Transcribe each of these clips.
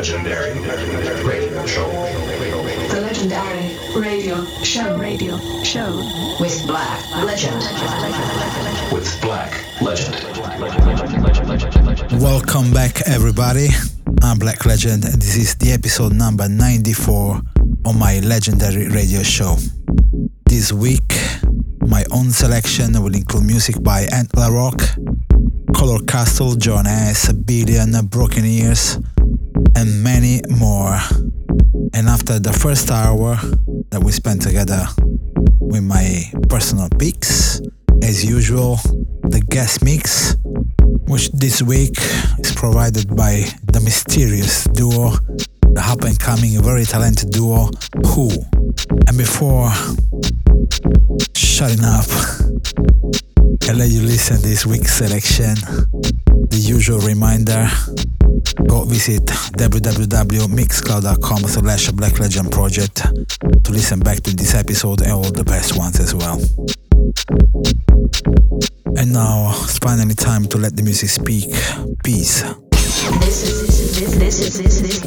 is The legendary radio show. the legendary radio show radio show with Black Legend. With Black Legend. Welcome back, everybody. I'm Black Legend, and this is the episode number 94 on my legendary radio show. This week, my own selection will include music by Antler Rock, Colour Castle, John S., Billion, Broken Ears, and many more. And after the first hour that we spent together with my personal picks, as usual, the guest mix which this week is provided by the mysterious duo, the up and coming, very talented duo, WH0. And before shutting up and let you listen this week's selection, the usual reminder go visit www.mixcloud.com slash black legend project to listen back to this episode and all the best ones as well. And now it's finally time to let the music speak. Peace. This is this is this is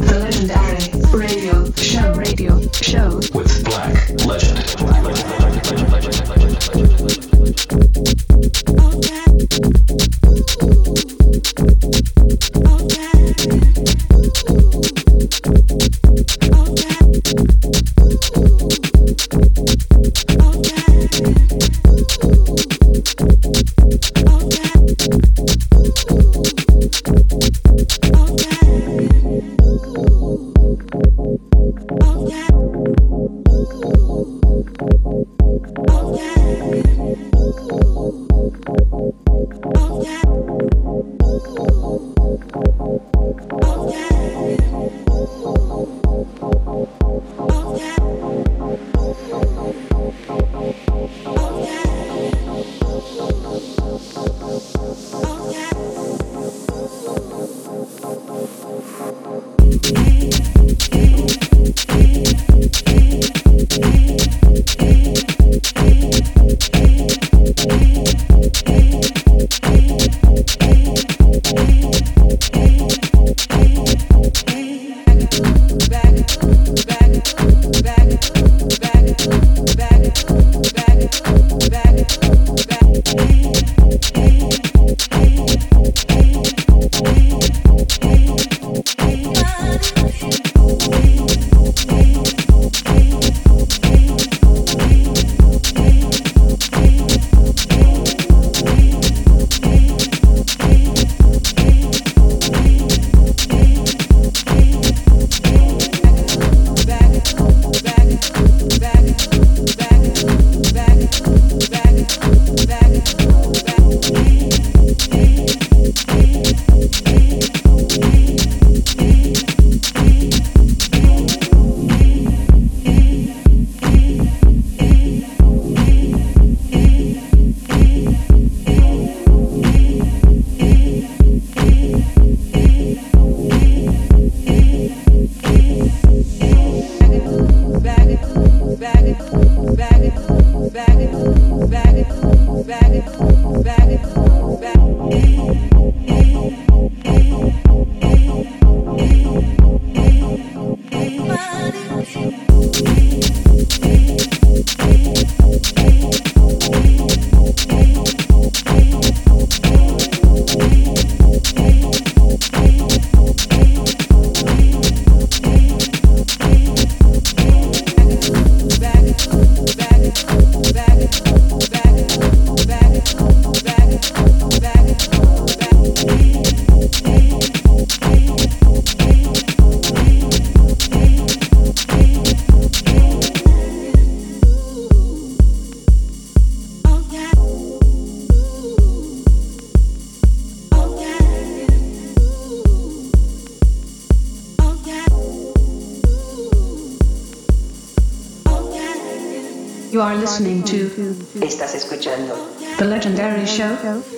legendary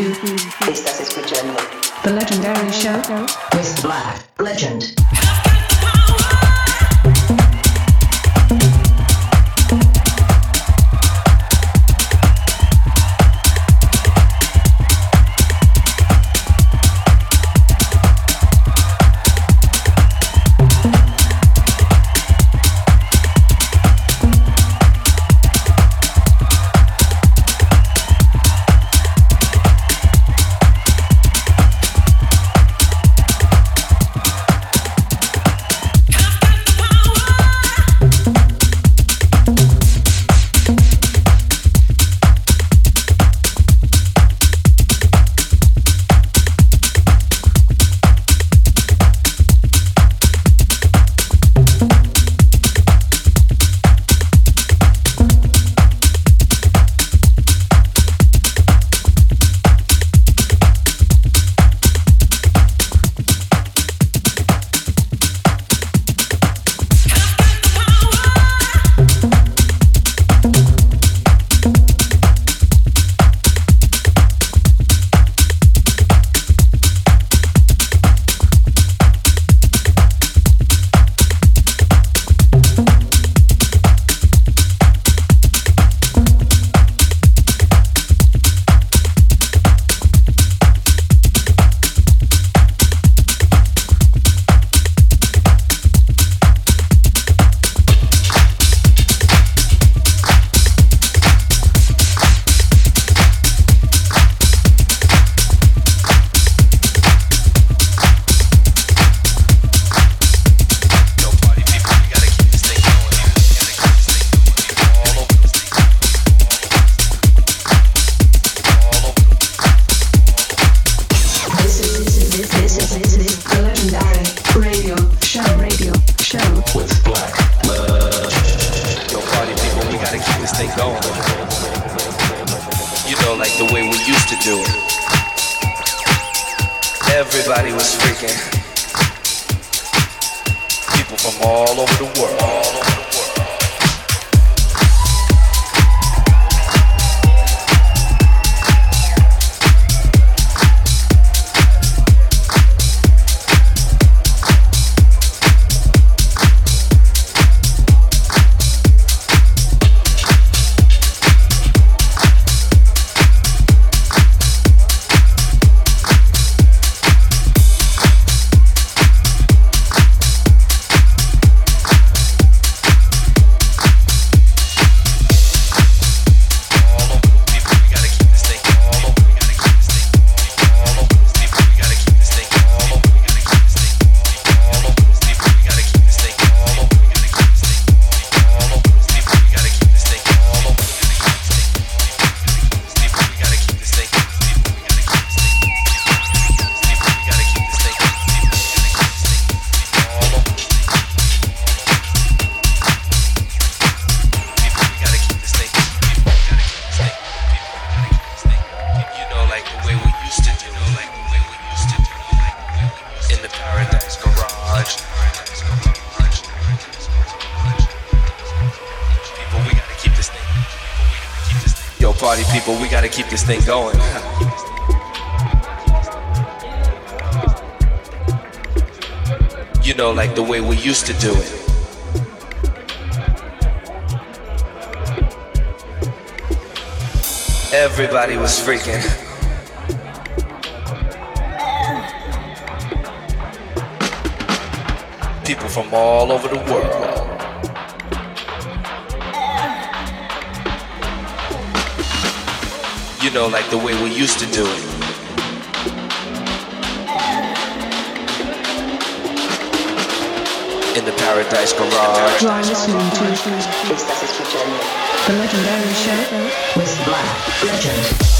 Estás escuchando The Legendary Show with Black Legend. got to keep this thing going. you know, like the way we used to do it. Everybody was freaking. People from all over the world. you know, like the way we used to do it. In the Paradise Garage. You are listening to The Legendary Show with Black Legend.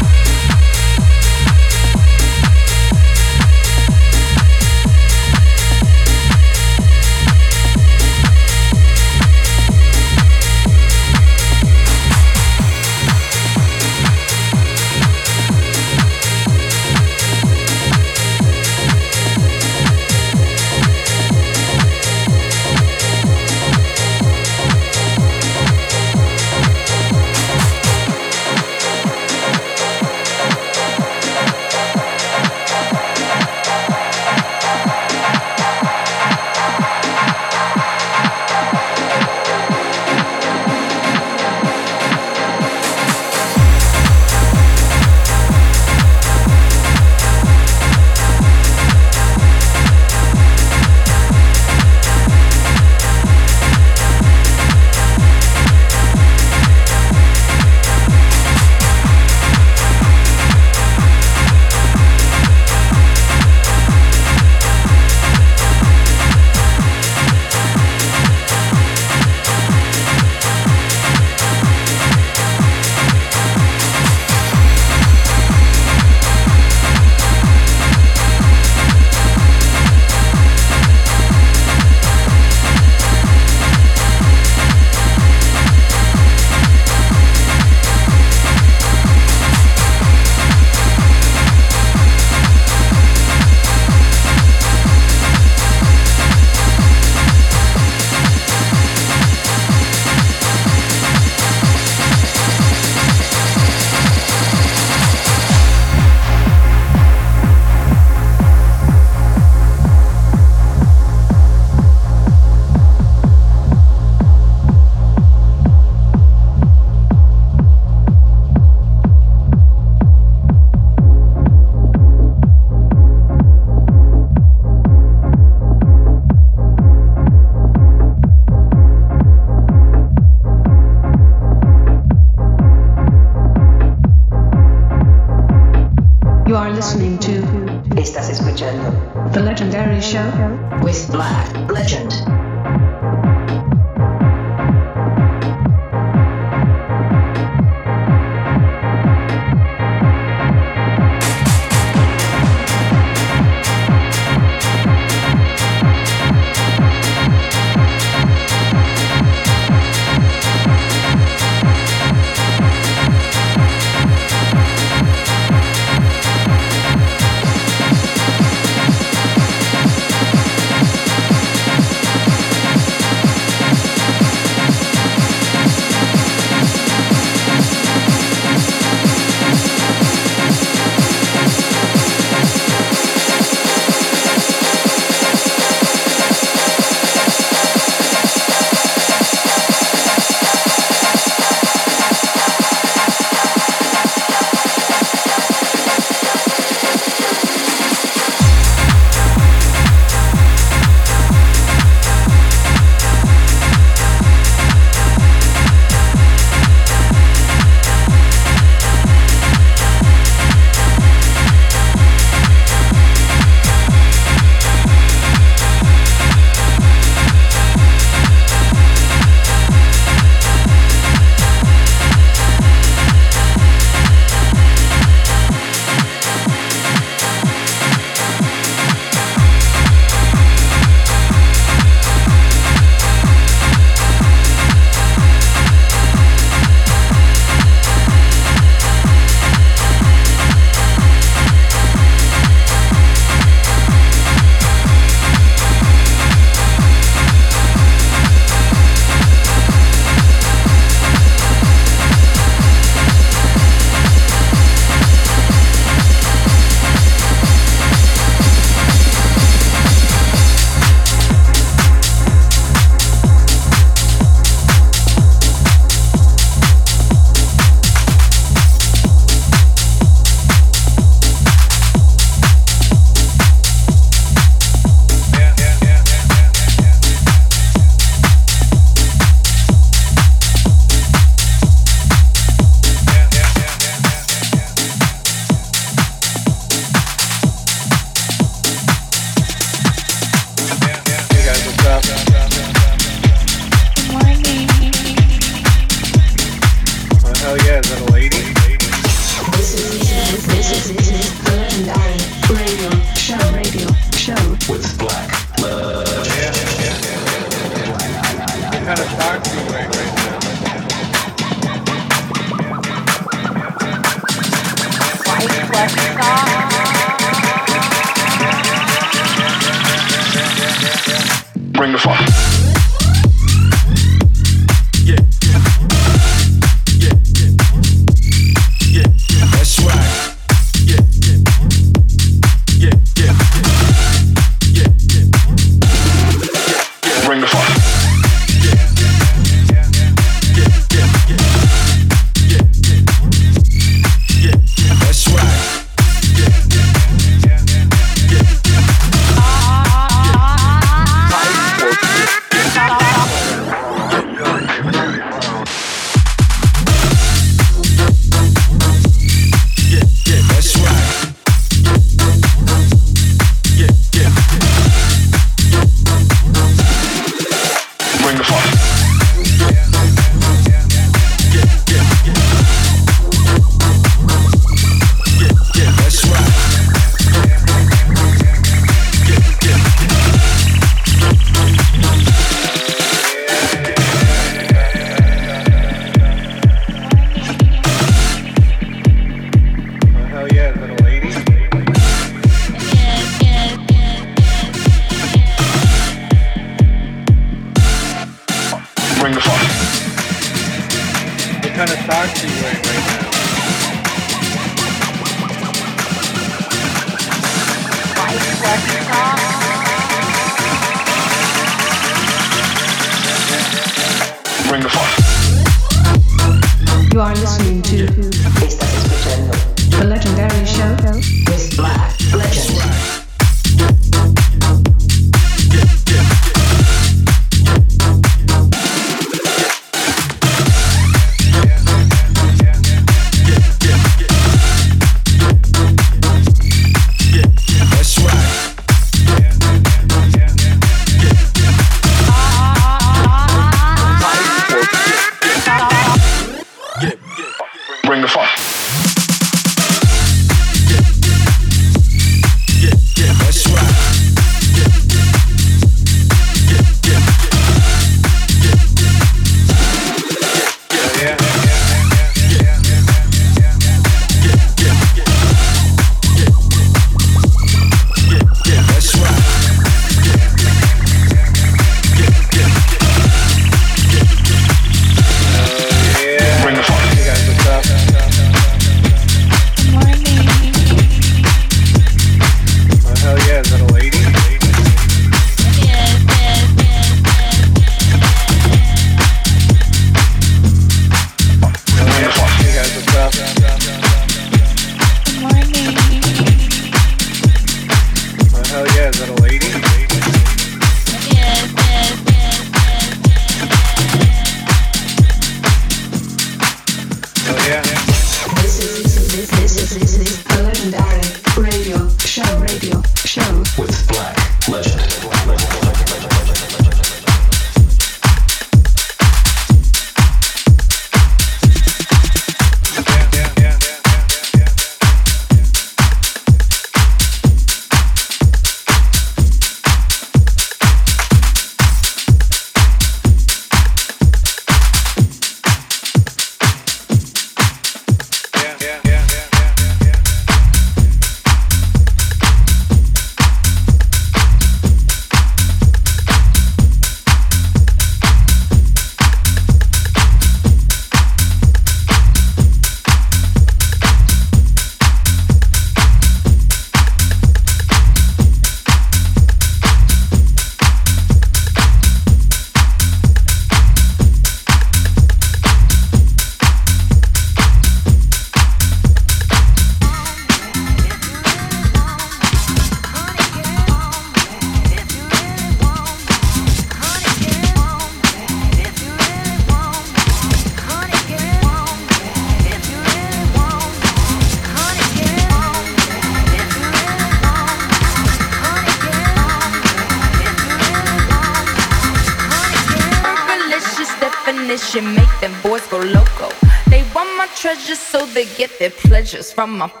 Their from my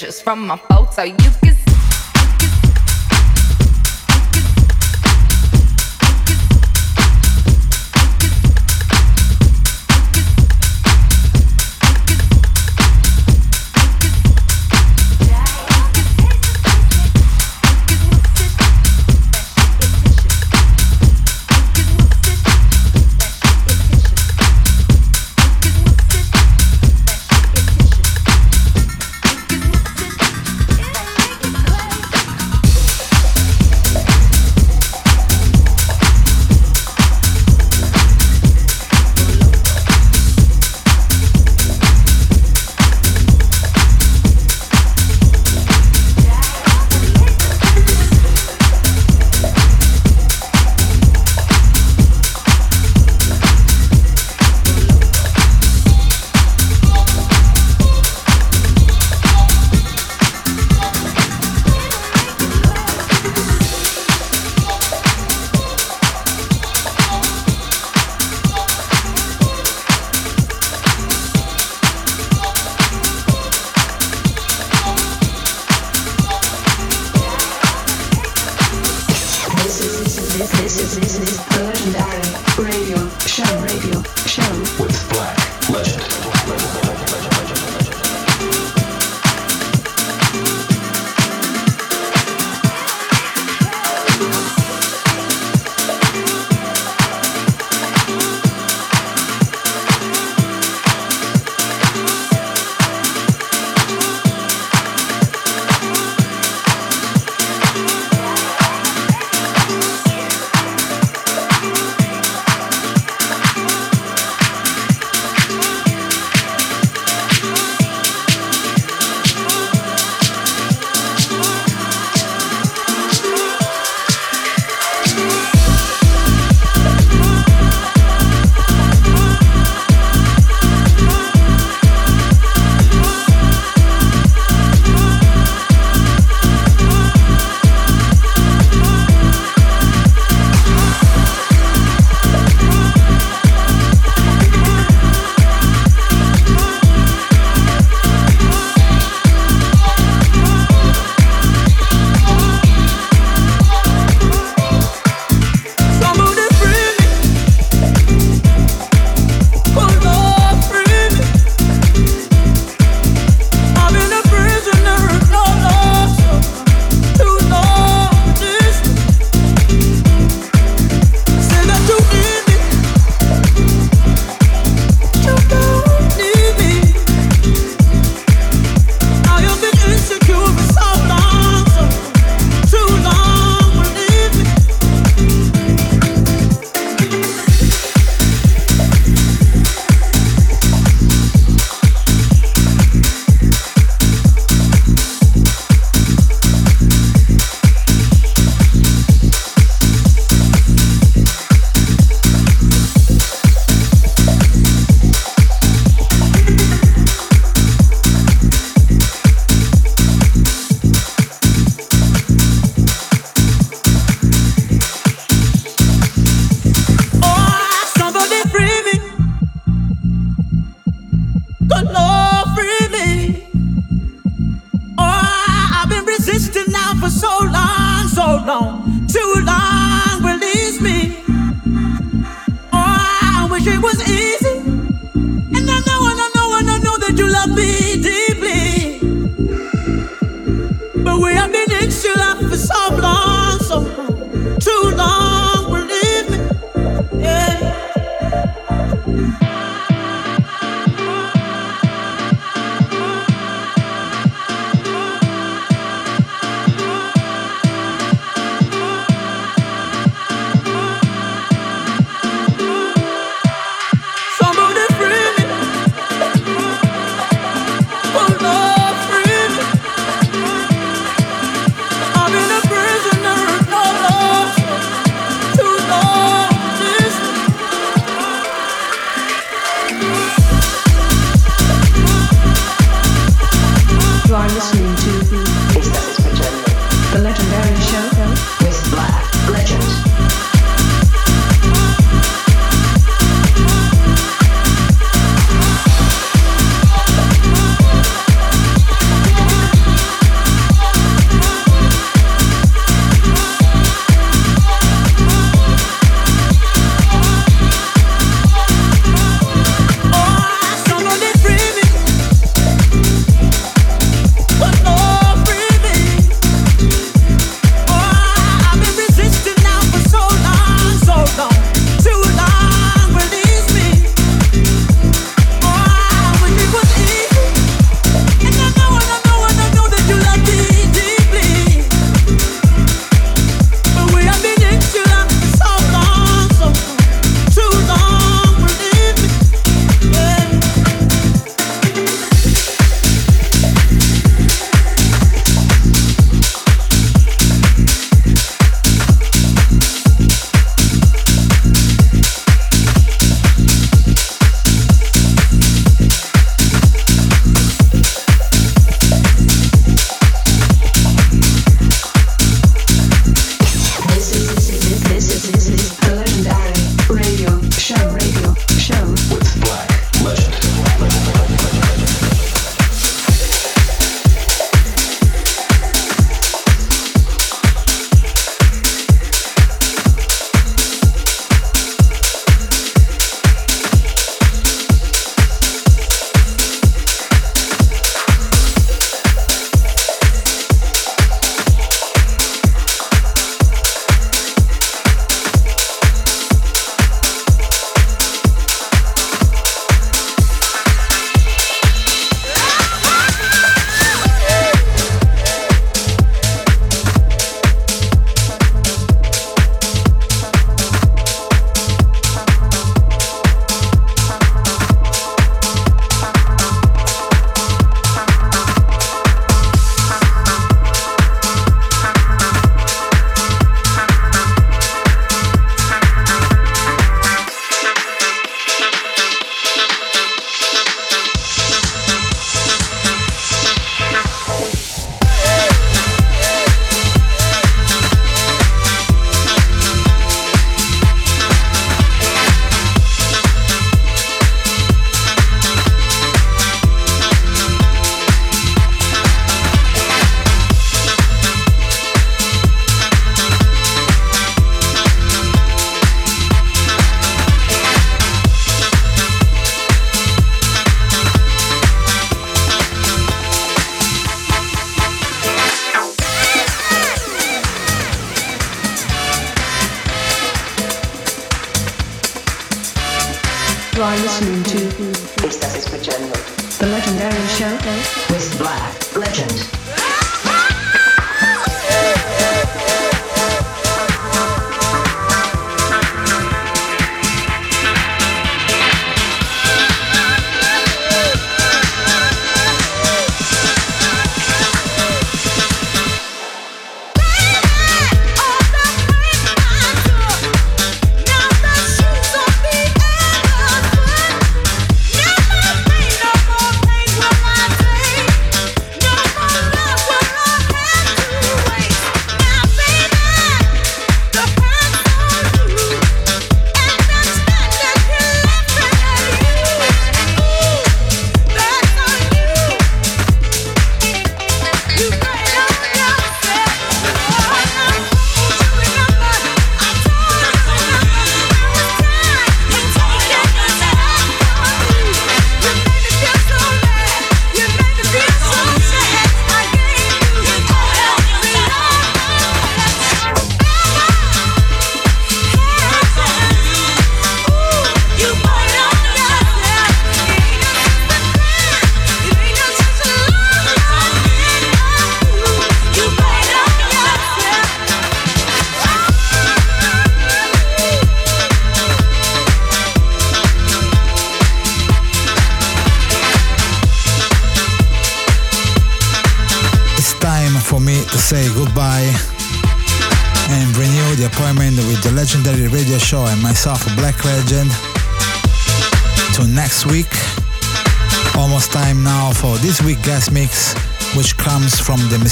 get from my photo.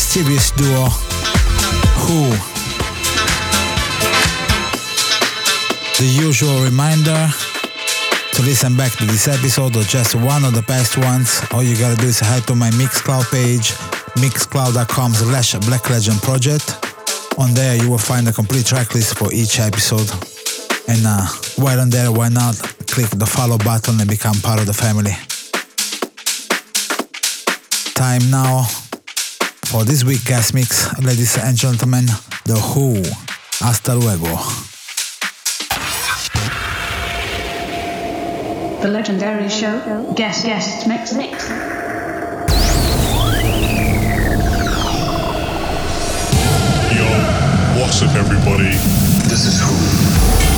Mysterious duo WH0. The usual reminder to listen back to this episode or just one of the past ones, all you gotta do is head to my Mixcloud page, mixcloud.com slash Black Legend Project. On there you will find a complete tracklist for each episode. And uh, while on there, why not click the follow button and become part of the family. Time now for this week guest mix, ladies and gentlemen, The WH0. Hasta luego. The Legendary Show Guest Guest Mix Mix. Yo, what's up, everybody? This is WH0.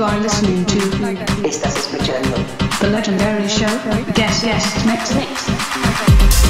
You are listening to Estás escuchando The Legendary Show Guest Guest Mix. Mix.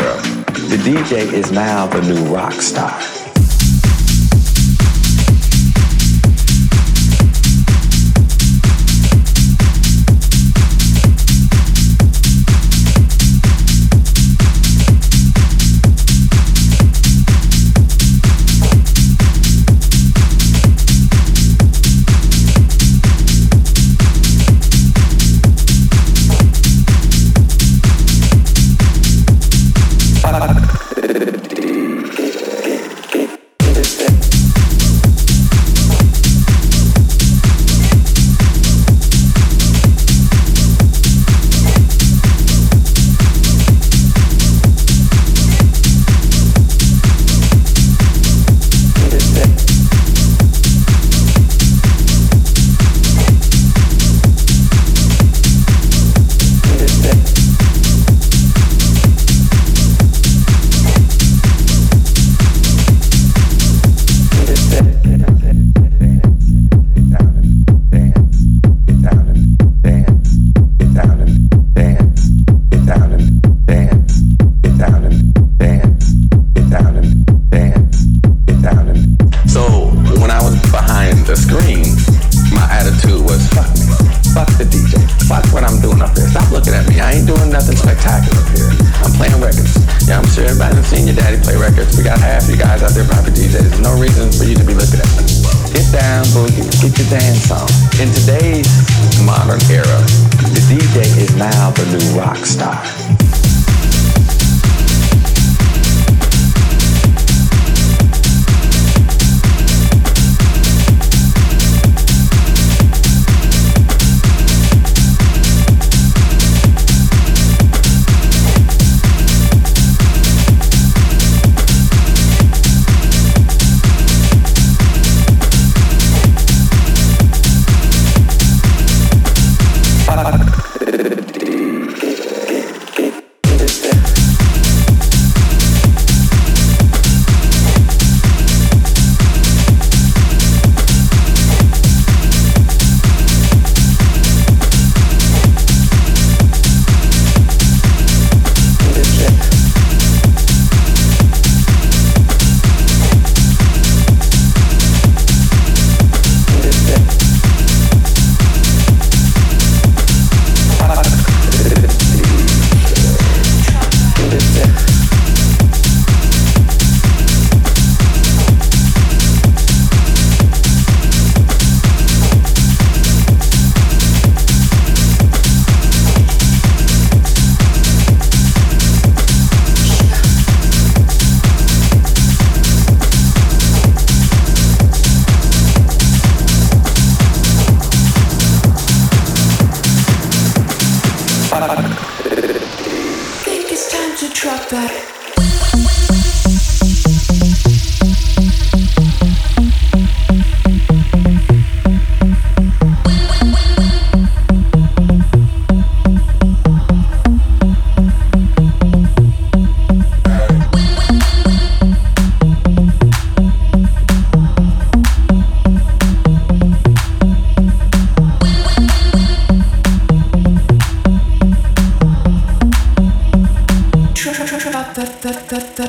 era. The DJ is now the new rock star.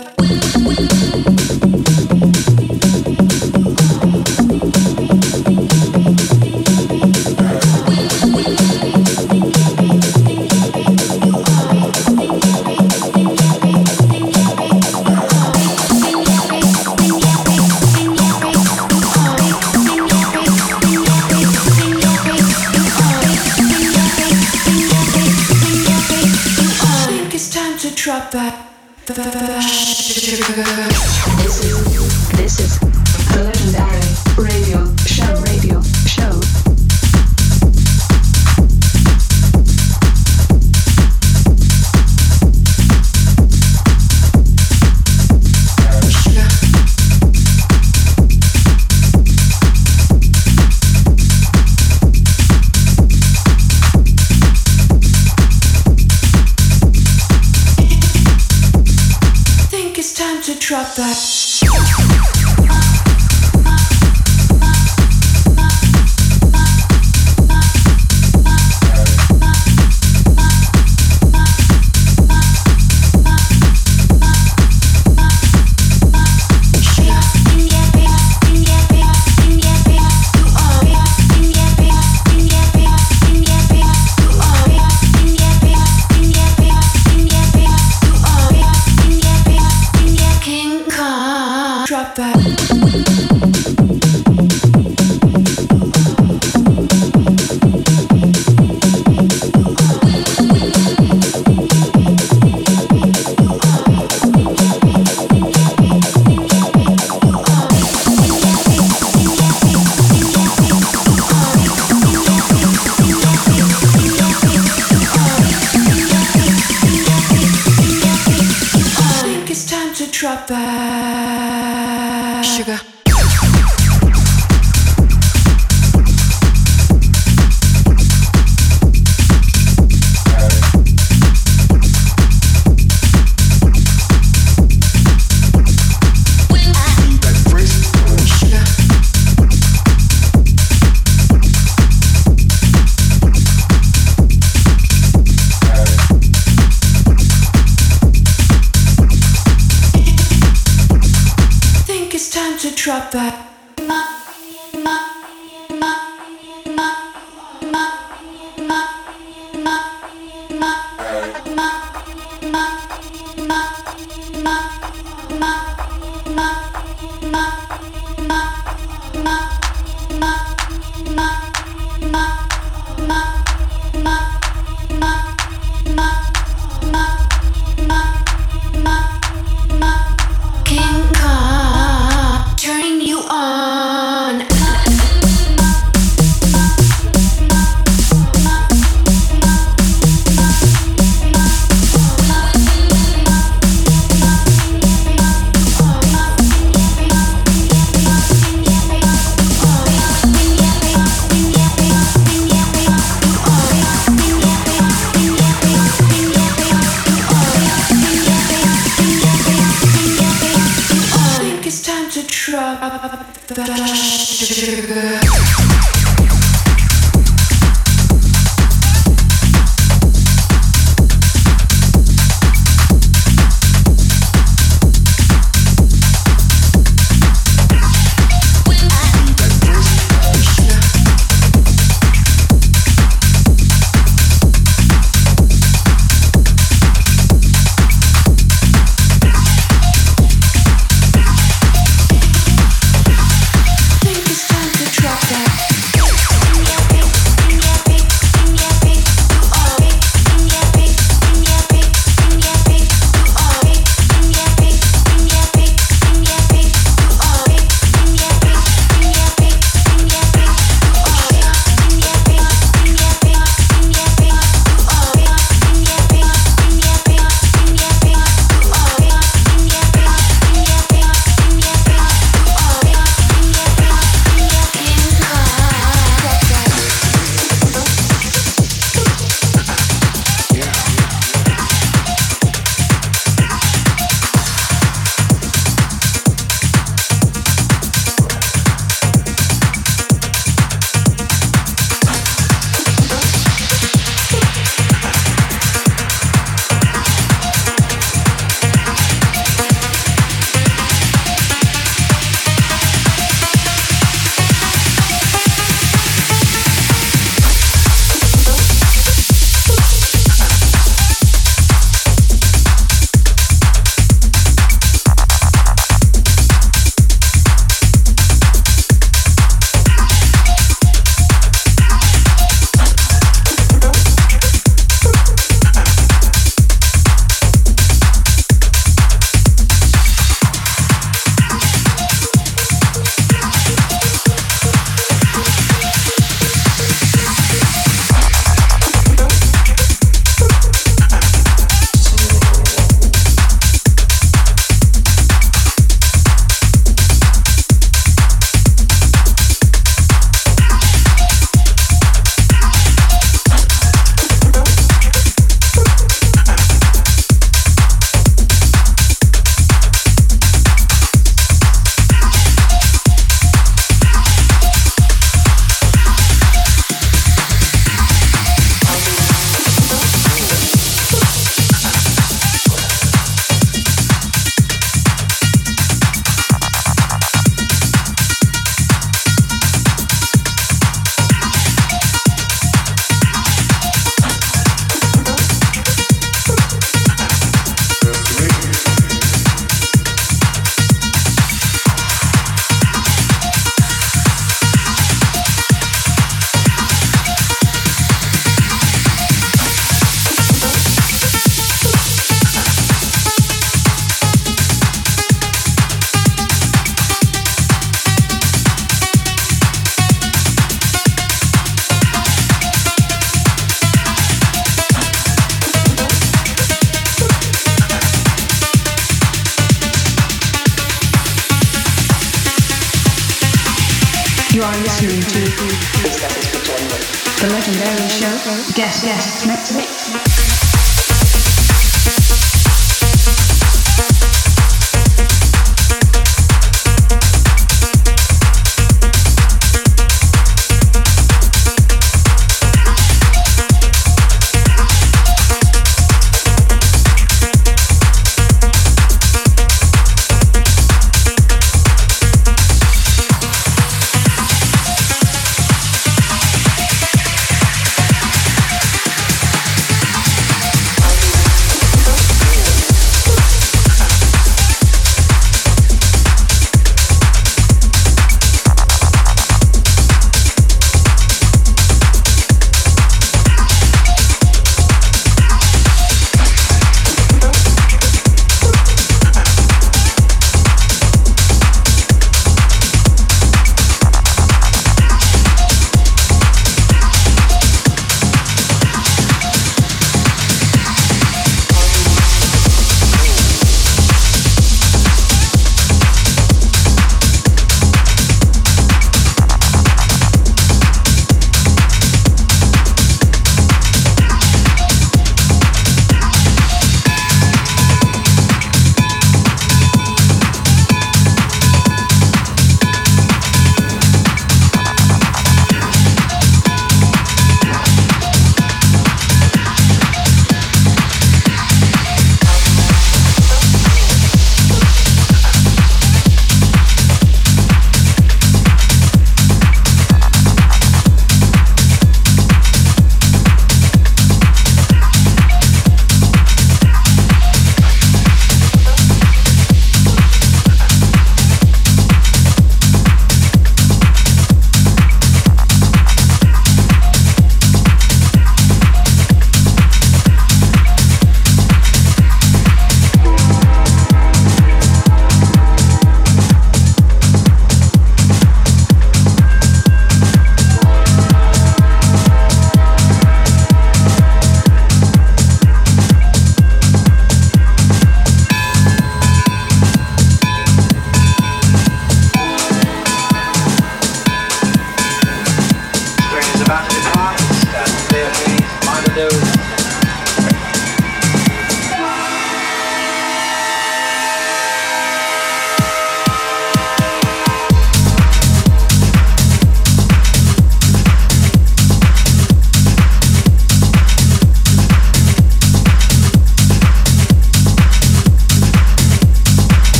That,